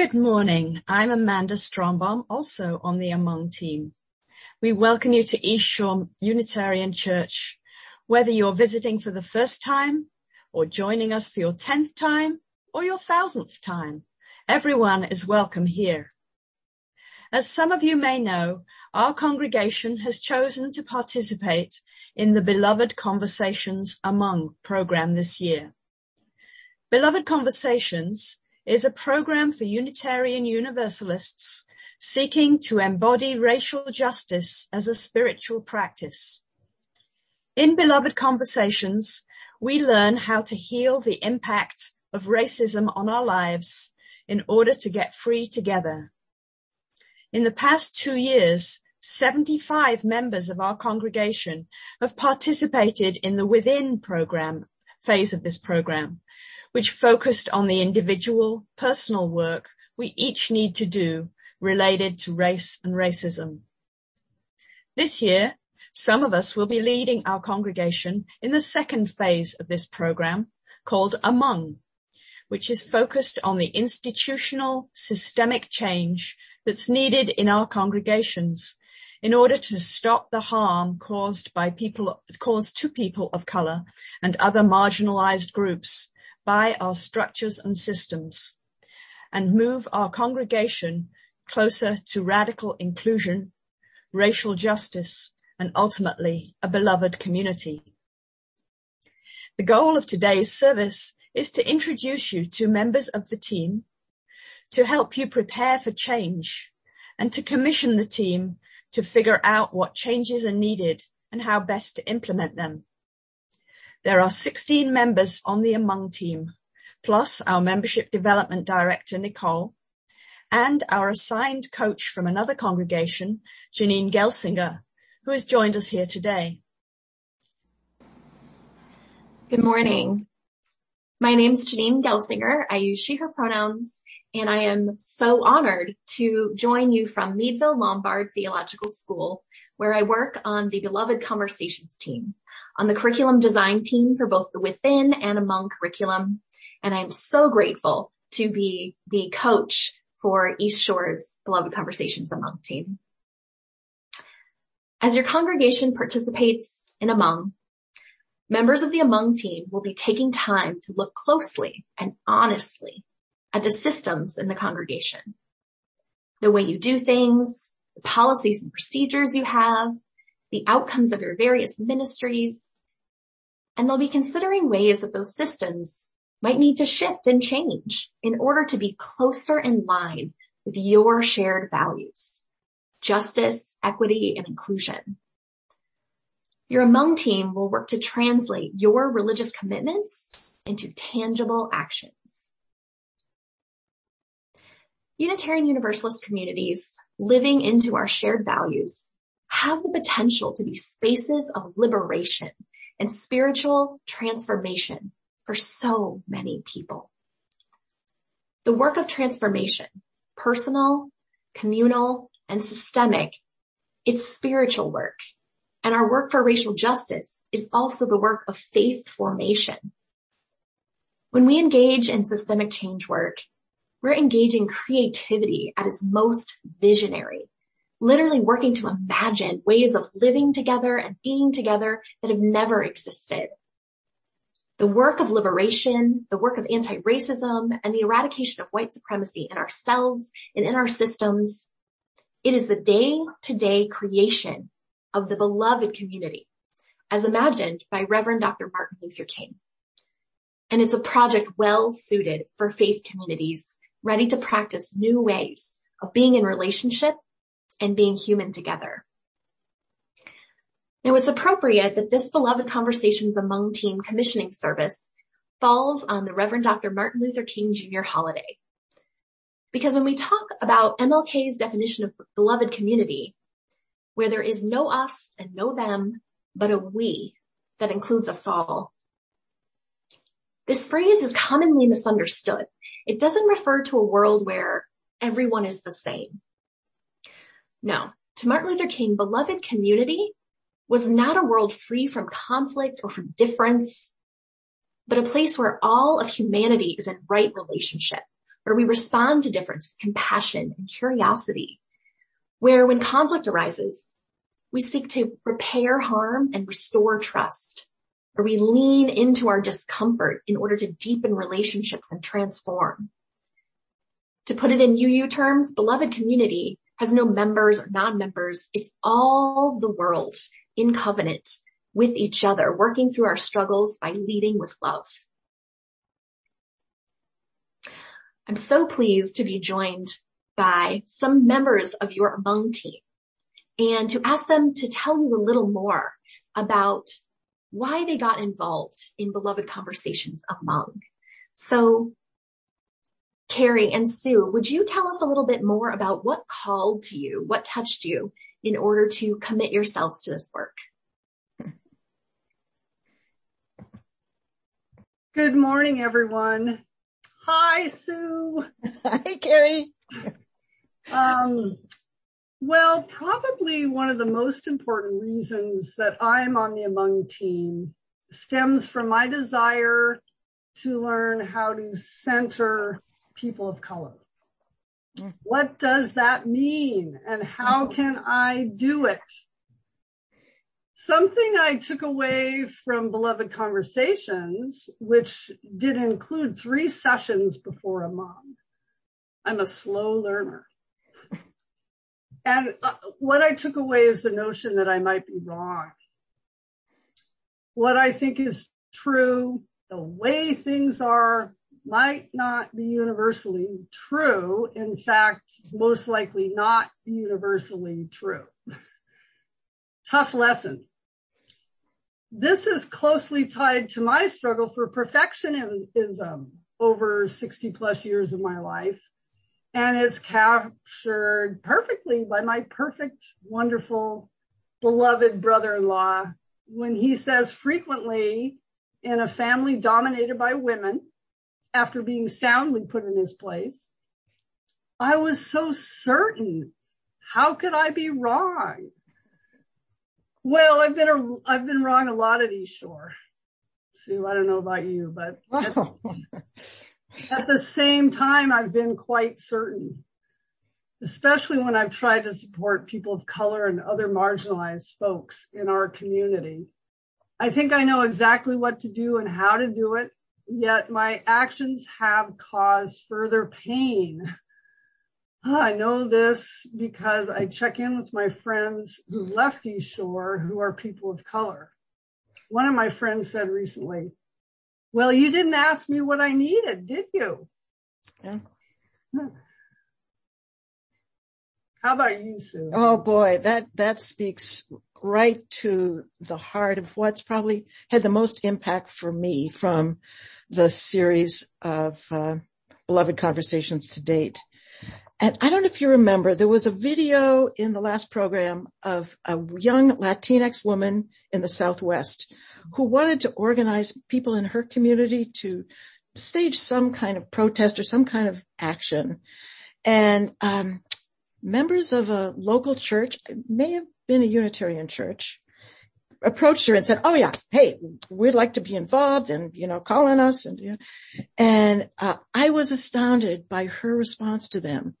Good morning. I'm Amanda Strombaum, also on the Among team. We welcome you to East Shore Unitarian Church. Whether you're visiting for the first time or joining us for your 10th time or your 1,000th time, everyone is welcome here. As some of you may know, our congregation has chosen to participate in the Beloved Conversations Among program this year. Beloved Conversations is a program for Unitarian Universalists seeking to embody racial justice as a spiritual practice. In Beloved Conversations, we learn how to heal the impact of racism on our lives in order to get free together. In the past two years, 75 members of our congregation have participated in the Within program phase of this program, which focused on the individual personal work we each need to do related to race and racism. This year, some of us will be leading our congregation in the second phase of this program called Among, which is focused on the institutional systemic change that's needed in our congregations in order to stop the harm caused by people, caused to people of color and other marginalized groups by our structures and systems and move our congregation closer to radical inclusion, racial justice, and ultimately a beloved community. The goal of today's service is to introduce you to members of the team, to help you prepare for change, and to commission the team to figure out what changes are needed and how best to implement them. There are 16 members on the Among team, plus our membership development director, Nicole, and our assigned coach from another congregation, Janine Gelsinger, who has joined us here today. Good morning. My name is Janine Gelsinger. I use she, her pronouns, and I am so honored to join you from Meadville Lombard Theological School, where I work on the Beloved Conversations team on the curriculum design team for both the within and among curriculum. And I'm so grateful to be the coach for East Shore's Beloved Conversations Among team. As your congregation participates in Among, members of the Among team will be taking time to look closely and honestly at the systems in the congregation. The way you do things, the policies and procedures you have, the outcomes of your various ministries, and they'll be considering ways that those systems might need to shift and change in order to be closer in line with your shared values, justice, equity, and inclusion. Your Among team will work to translate your religious commitments into tangible actions. Unitarian Universalist communities living into our shared values have the potential to be spaces of liberation and spiritual transformation for so many people. The work of transformation, personal, communal, and systemic, it's spiritual work. And our work for racial justice is also the work of faith formation. When we engage in systemic change work, we're engaging creativity at its most visionary literally working to imagine ways of living together and being together that have never existed. The work of liberation, the work of anti-racism, and the eradication of white supremacy in ourselves and in our systems. It is the day-to-day creation of the beloved community as imagined by Reverend Dr. Martin Luther King. And it's a project well suited for faith communities ready to practice new ways of being in relationship and being human together. Now it's appropriate that this beloved conversations among team commissioning service falls on the Reverend Dr. Martin Luther King Jr. holiday. Because when we talk about MLK's definition of beloved community, where there is no us and no them, but a we that includes us all. This phrase is commonly misunderstood. It doesn't refer to a world where everyone is the same. No, to Martin Luther King, beloved community was not a world free from conflict or from difference, but a place where all of humanity is in right relationship, where we respond to difference with compassion and curiosity, where when conflict arises, we seek to repair harm and restore trust, where we lean into our discomfort in order to deepen relationships and transform. To put it in UU terms, beloved community has no members or non-members. It's all the world in covenant with each other, working through our struggles by leading with love. I'm so pleased to be joined by some members of your Among team and to ask them to tell you a little more about why they got involved in Beloved Conversations Among. So Carrie and Sue, would you tell us a little bit more about what called to you, what touched you in order to commit yourselves to this work? Good morning, everyone. Hi, Sue. Hi, Carrie. Um, well, probably one of the most important reasons that I'm on the Among team stems from my desire to learn how to center people of color. Mm. What does that mean and how mm-hmm. can I do it? Something I took away from Beloved Conversations, which did include three sessions before Among. I'm a slow learner. And uh, what I took away is the notion that I might be wrong. What I think is true, the way things are might not be universally true. In fact, most likely not universally true. Tough lesson. This is closely tied to my struggle for perfectionism over 60 plus years of my life. And it's captured perfectly by my perfect, wonderful, beloved brother-in-law when he says frequently in a family dominated by women, after being soundly put in his place, I was so certain. How could I be wrong? Well, I've been a, I've been wrong a lot at East Shore. Sue, I don't know about you, but at, at the same time, I've been quite certain, especially when I've tried to support people of color and other marginalized folks in our community. I think I know exactly what to do and how to do it yet my actions have caused further pain. Ah, I know this because I check in with my friends who left East Shore who are people of color. One of my friends said recently, well, you didn't ask me what I needed, did you? Yeah. How about you, Sue? Oh boy, that, that speaks right to the heart of what's probably had the most impact for me from the series of uh, beloved conversations to date. And I don't know if you remember, there was a video in the last program of a young Latinx woman in the Southwest who wanted to organize people in her community to stage some kind of protest or some kind of action. And um, members of a local church, may have been a Unitarian church, approached her and said, "Oh yeah, hey, we'd like to be involved, and you know, call on us." And you know, and uh, I was astounded by her response to them.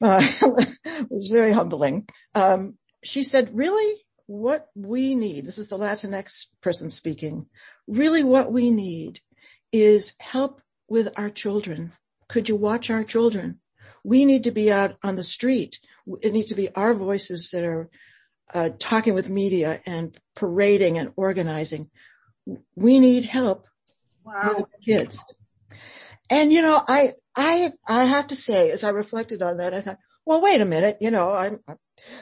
Uh, it was very humbling. Um, she said, "Really, what we need? This is the Latinx person speaking. Really, what we need is help with our children. Could you watch our children? We need to be out on the street. It needs to be our voices that are." Uh, talking with media and parading and organizing. We need help wow. with kids. And you know, I, I, I have to say, as I reflected on that, I thought, well, wait a minute, you know, I'm,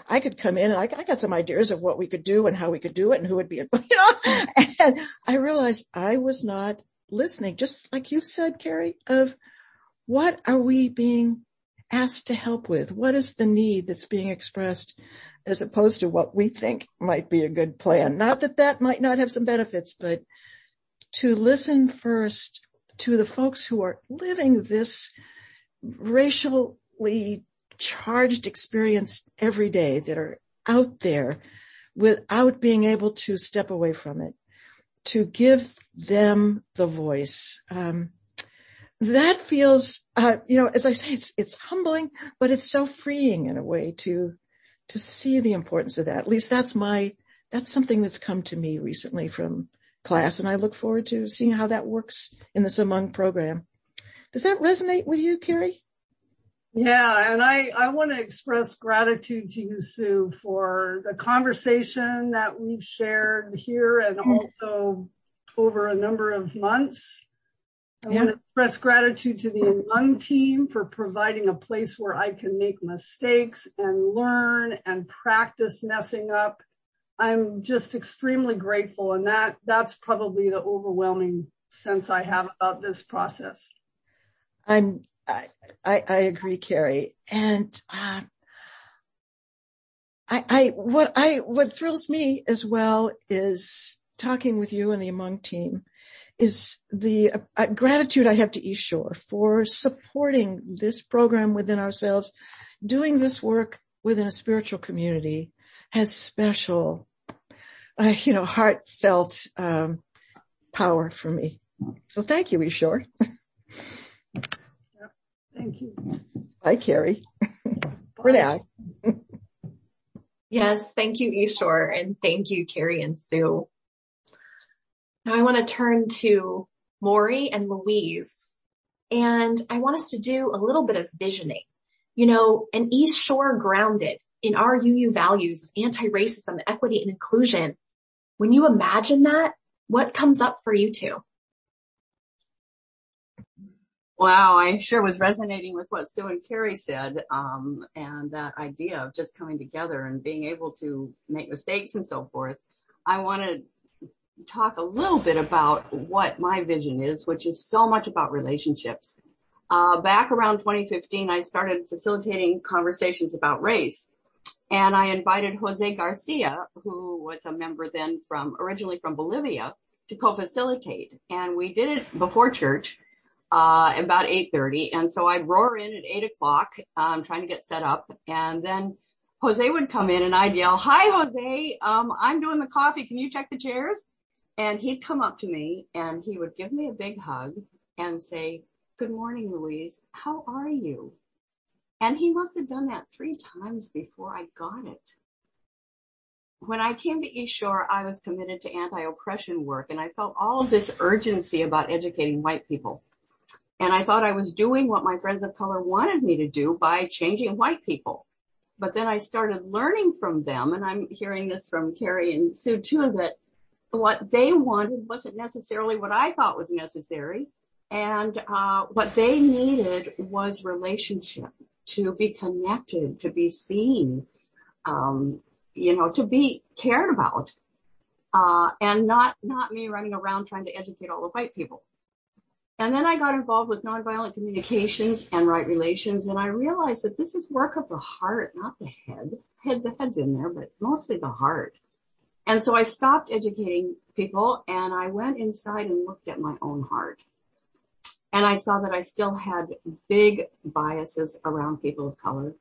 I could come in and I, I got some ideas of what we could do and how we could do it and who would be, you know, and I realized I was not listening, just like you said, Carrie, of what are we being asked to help with? What is the need that's being expressed? As opposed to what we think might be a good plan. Not that that might not have some benefits, but to listen first to the folks who are living this racially charged experience every day that are out there without being able to step away from it, to give them the voice. Um, that feels, uh, you know, as I say, it's, it's humbling, but it's so freeing in a way to, to see the importance of that. At least that's my, that's something that's come to me recently from class. And I look forward to seeing how that works in this Among program. Does that resonate with you, Carrie? Yeah, and I, I want to express gratitude to you, Sue, for the conversation that we've shared here and mm. also over a number of months. I want to express gratitude to the Among team for providing a place where I can make mistakes and learn and practice messing up. I'm just extremely grateful and that, that's probably the overwhelming sense I have about this process. I'm, I, I, I agree, Carrie. And, uh, I, I, what I, what thrills me as well is talking with you and the Among team is the uh, gratitude I have to East Shore for supporting this program within ourselves. Doing this work within a spiritual community has special, uh, you know, heartfelt um, power for me. So thank you, East Shore. Thank you. Bye, Carrie. for now. yes, thank you, East Shore, and thank you, Carrie and Sue. Now I want to turn to Maury and Louise, and I want us to do a little bit of visioning. You know, an East Shore grounded in our UU values of anti-racism, equity, and inclusion. When you imagine that, what comes up for you two? Wow, I sure was resonating with what Sue and Carrie said, um, and that idea of just coming together and being able to make mistakes and so forth. I wanted talk a little bit about what my vision is, which is so much about relationships. Uh, back around 2015, I started facilitating conversations about race. And I invited Jose Garcia, who was a member then from, originally from Bolivia, to co-facilitate. And we did it before church, uh, about 8.30. And so I'd roar in at 8 o'clock, um, trying to get set up. And then Jose would come in and I'd yell, hi, Jose, um, I'm doing the coffee. Can you check the chairs? And he'd come up to me and he would give me a big hug and say, good morning, Louise. How are you? And he must have done that three times before I got it. When I came to East Shore, I was committed to anti-oppression work and I felt all of this urgency about educating white people. And I thought I was doing what my friends of color wanted me to do by changing white people. But then I started learning from them and I'm hearing this from Carrie and Sue too, that what they wanted wasn't necessarily what I thought was necessary. And uh, what they needed was relationship to be connected, to be seen, um, you know, to be cared about, uh, and not not me running around trying to educate all the white people. And then I got involved with nonviolent communications and right relations, and I realized that this is work of the heart, not the head. Head, the head's in there, but mostly the heart. And so I stopped educating people and I went inside and looked at my own heart. And I saw that I still had big biases around people of color.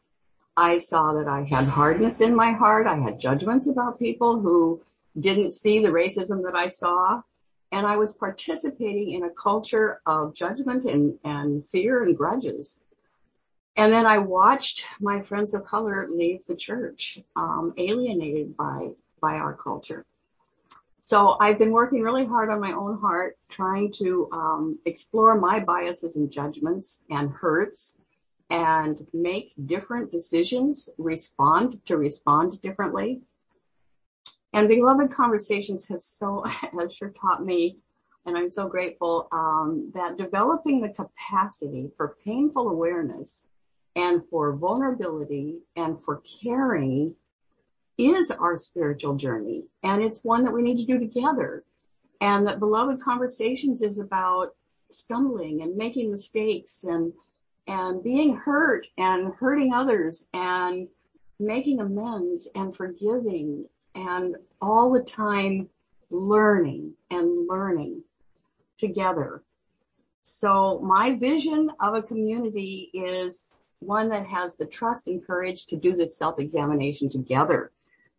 I saw that I had hardness in my heart. I had judgments about people who didn't see the racism that I saw. And I was participating in a culture of judgment and, and fear and grudges. And then I watched my friends of color leave the church, um, alienated by by our culture. So I've been working really hard on my own heart, trying to um, explore my biases and judgments and hurts and make different decisions, respond to respond differently. And Beloved Conversations has so, has sure taught me, and I'm so grateful, um, that developing the capacity for painful awareness and for vulnerability and for caring is our spiritual journey and it's one that we need to do together. And that beloved conversations is about stumbling and making mistakes and, and being hurt and hurting others and making amends and forgiving and all the time learning and learning together. So my vision of a community is one that has the trust and courage to do this self-examination together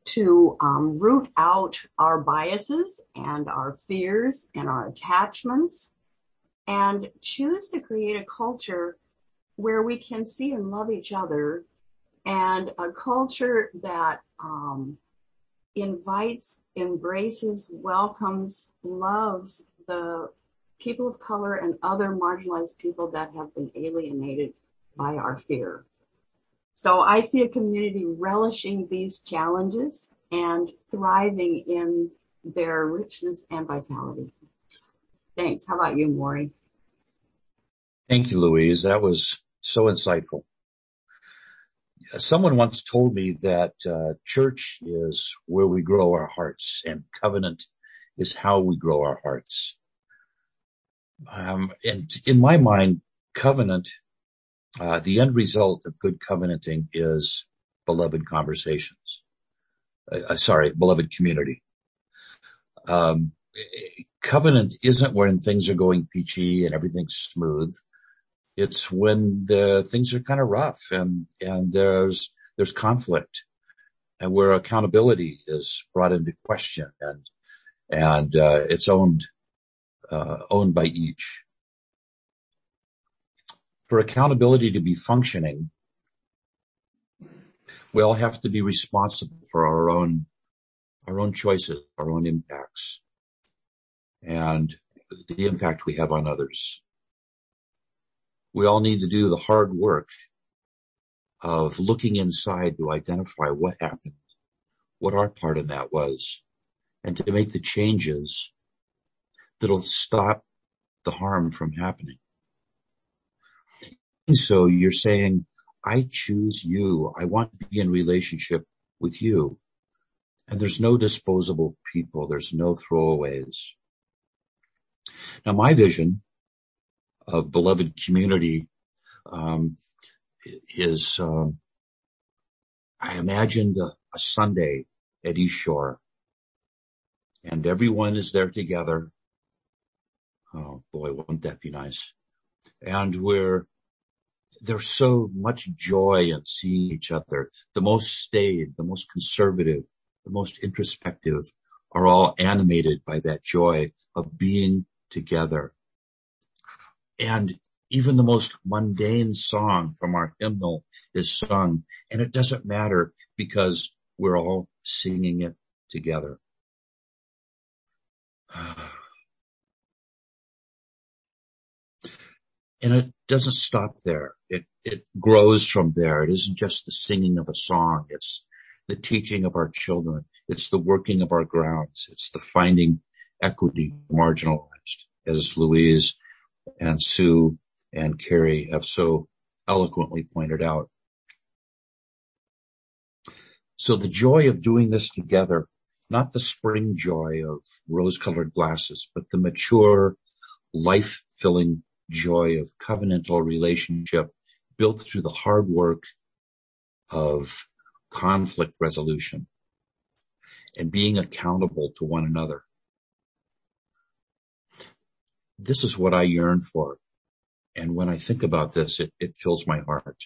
to um, root out our biases and our fears and our attachments and choose to create a culture where we can see and love each other and a culture that um, invites, embraces, welcomes, loves the people of color and other marginalized people that have been alienated by our fear. So I see a community relishing these challenges and thriving in their richness and vitality. Thanks. How about you, Morrie? Thank you, Louise. That was so insightful. Someone once told me that uh, church is where we grow our hearts and covenant is how we grow our hearts. Um, and in my mind, covenant, uh, the end result of good covenanting is beloved conversations. Uh, uh sorry, beloved community. Um, covenant isn't when things are going peachy and everything's smooth. It's when the things are kind of rough and, and there's, there's conflict and where accountability is brought into question and, and, uh, it's owned, uh, owned by each. For accountability to be functioning, we all have to be responsible for our own, our own choices, our own impacts and the impact we have on others. We all need to do the hard work of looking inside to identify what happened, what our part in that was, and to make the changes that'll stop the harm from happening. So you're saying, I choose you. I want to be in relationship with you. And there's no disposable people. There's no throwaways. Now my vision of beloved community um, is um, I imagined a, a Sunday at East Shore, and everyone is there together. Oh boy, wouldn't that be nice? And we're there's so much joy in seeing each other. The most staid, the most conservative, the most introspective are all animated by that joy of being together. And even the most mundane song from our hymnal is sung and it doesn't matter because we're all singing it together. And it doesn't stop there. It, it grows from there. It isn't just the singing of a song. It's the teaching of our children. It's the working of our grounds. It's the finding equity marginalized as Louise and Sue and Carrie have so eloquently pointed out. So the joy of doing this together, not the spring joy of rose colored glasses, but the mature, life filling joy of covenantal relationship built through the hard work of conflict resolution and being accountable to one another. This is what I yearn for. And when I think about this, it, it fills my heart.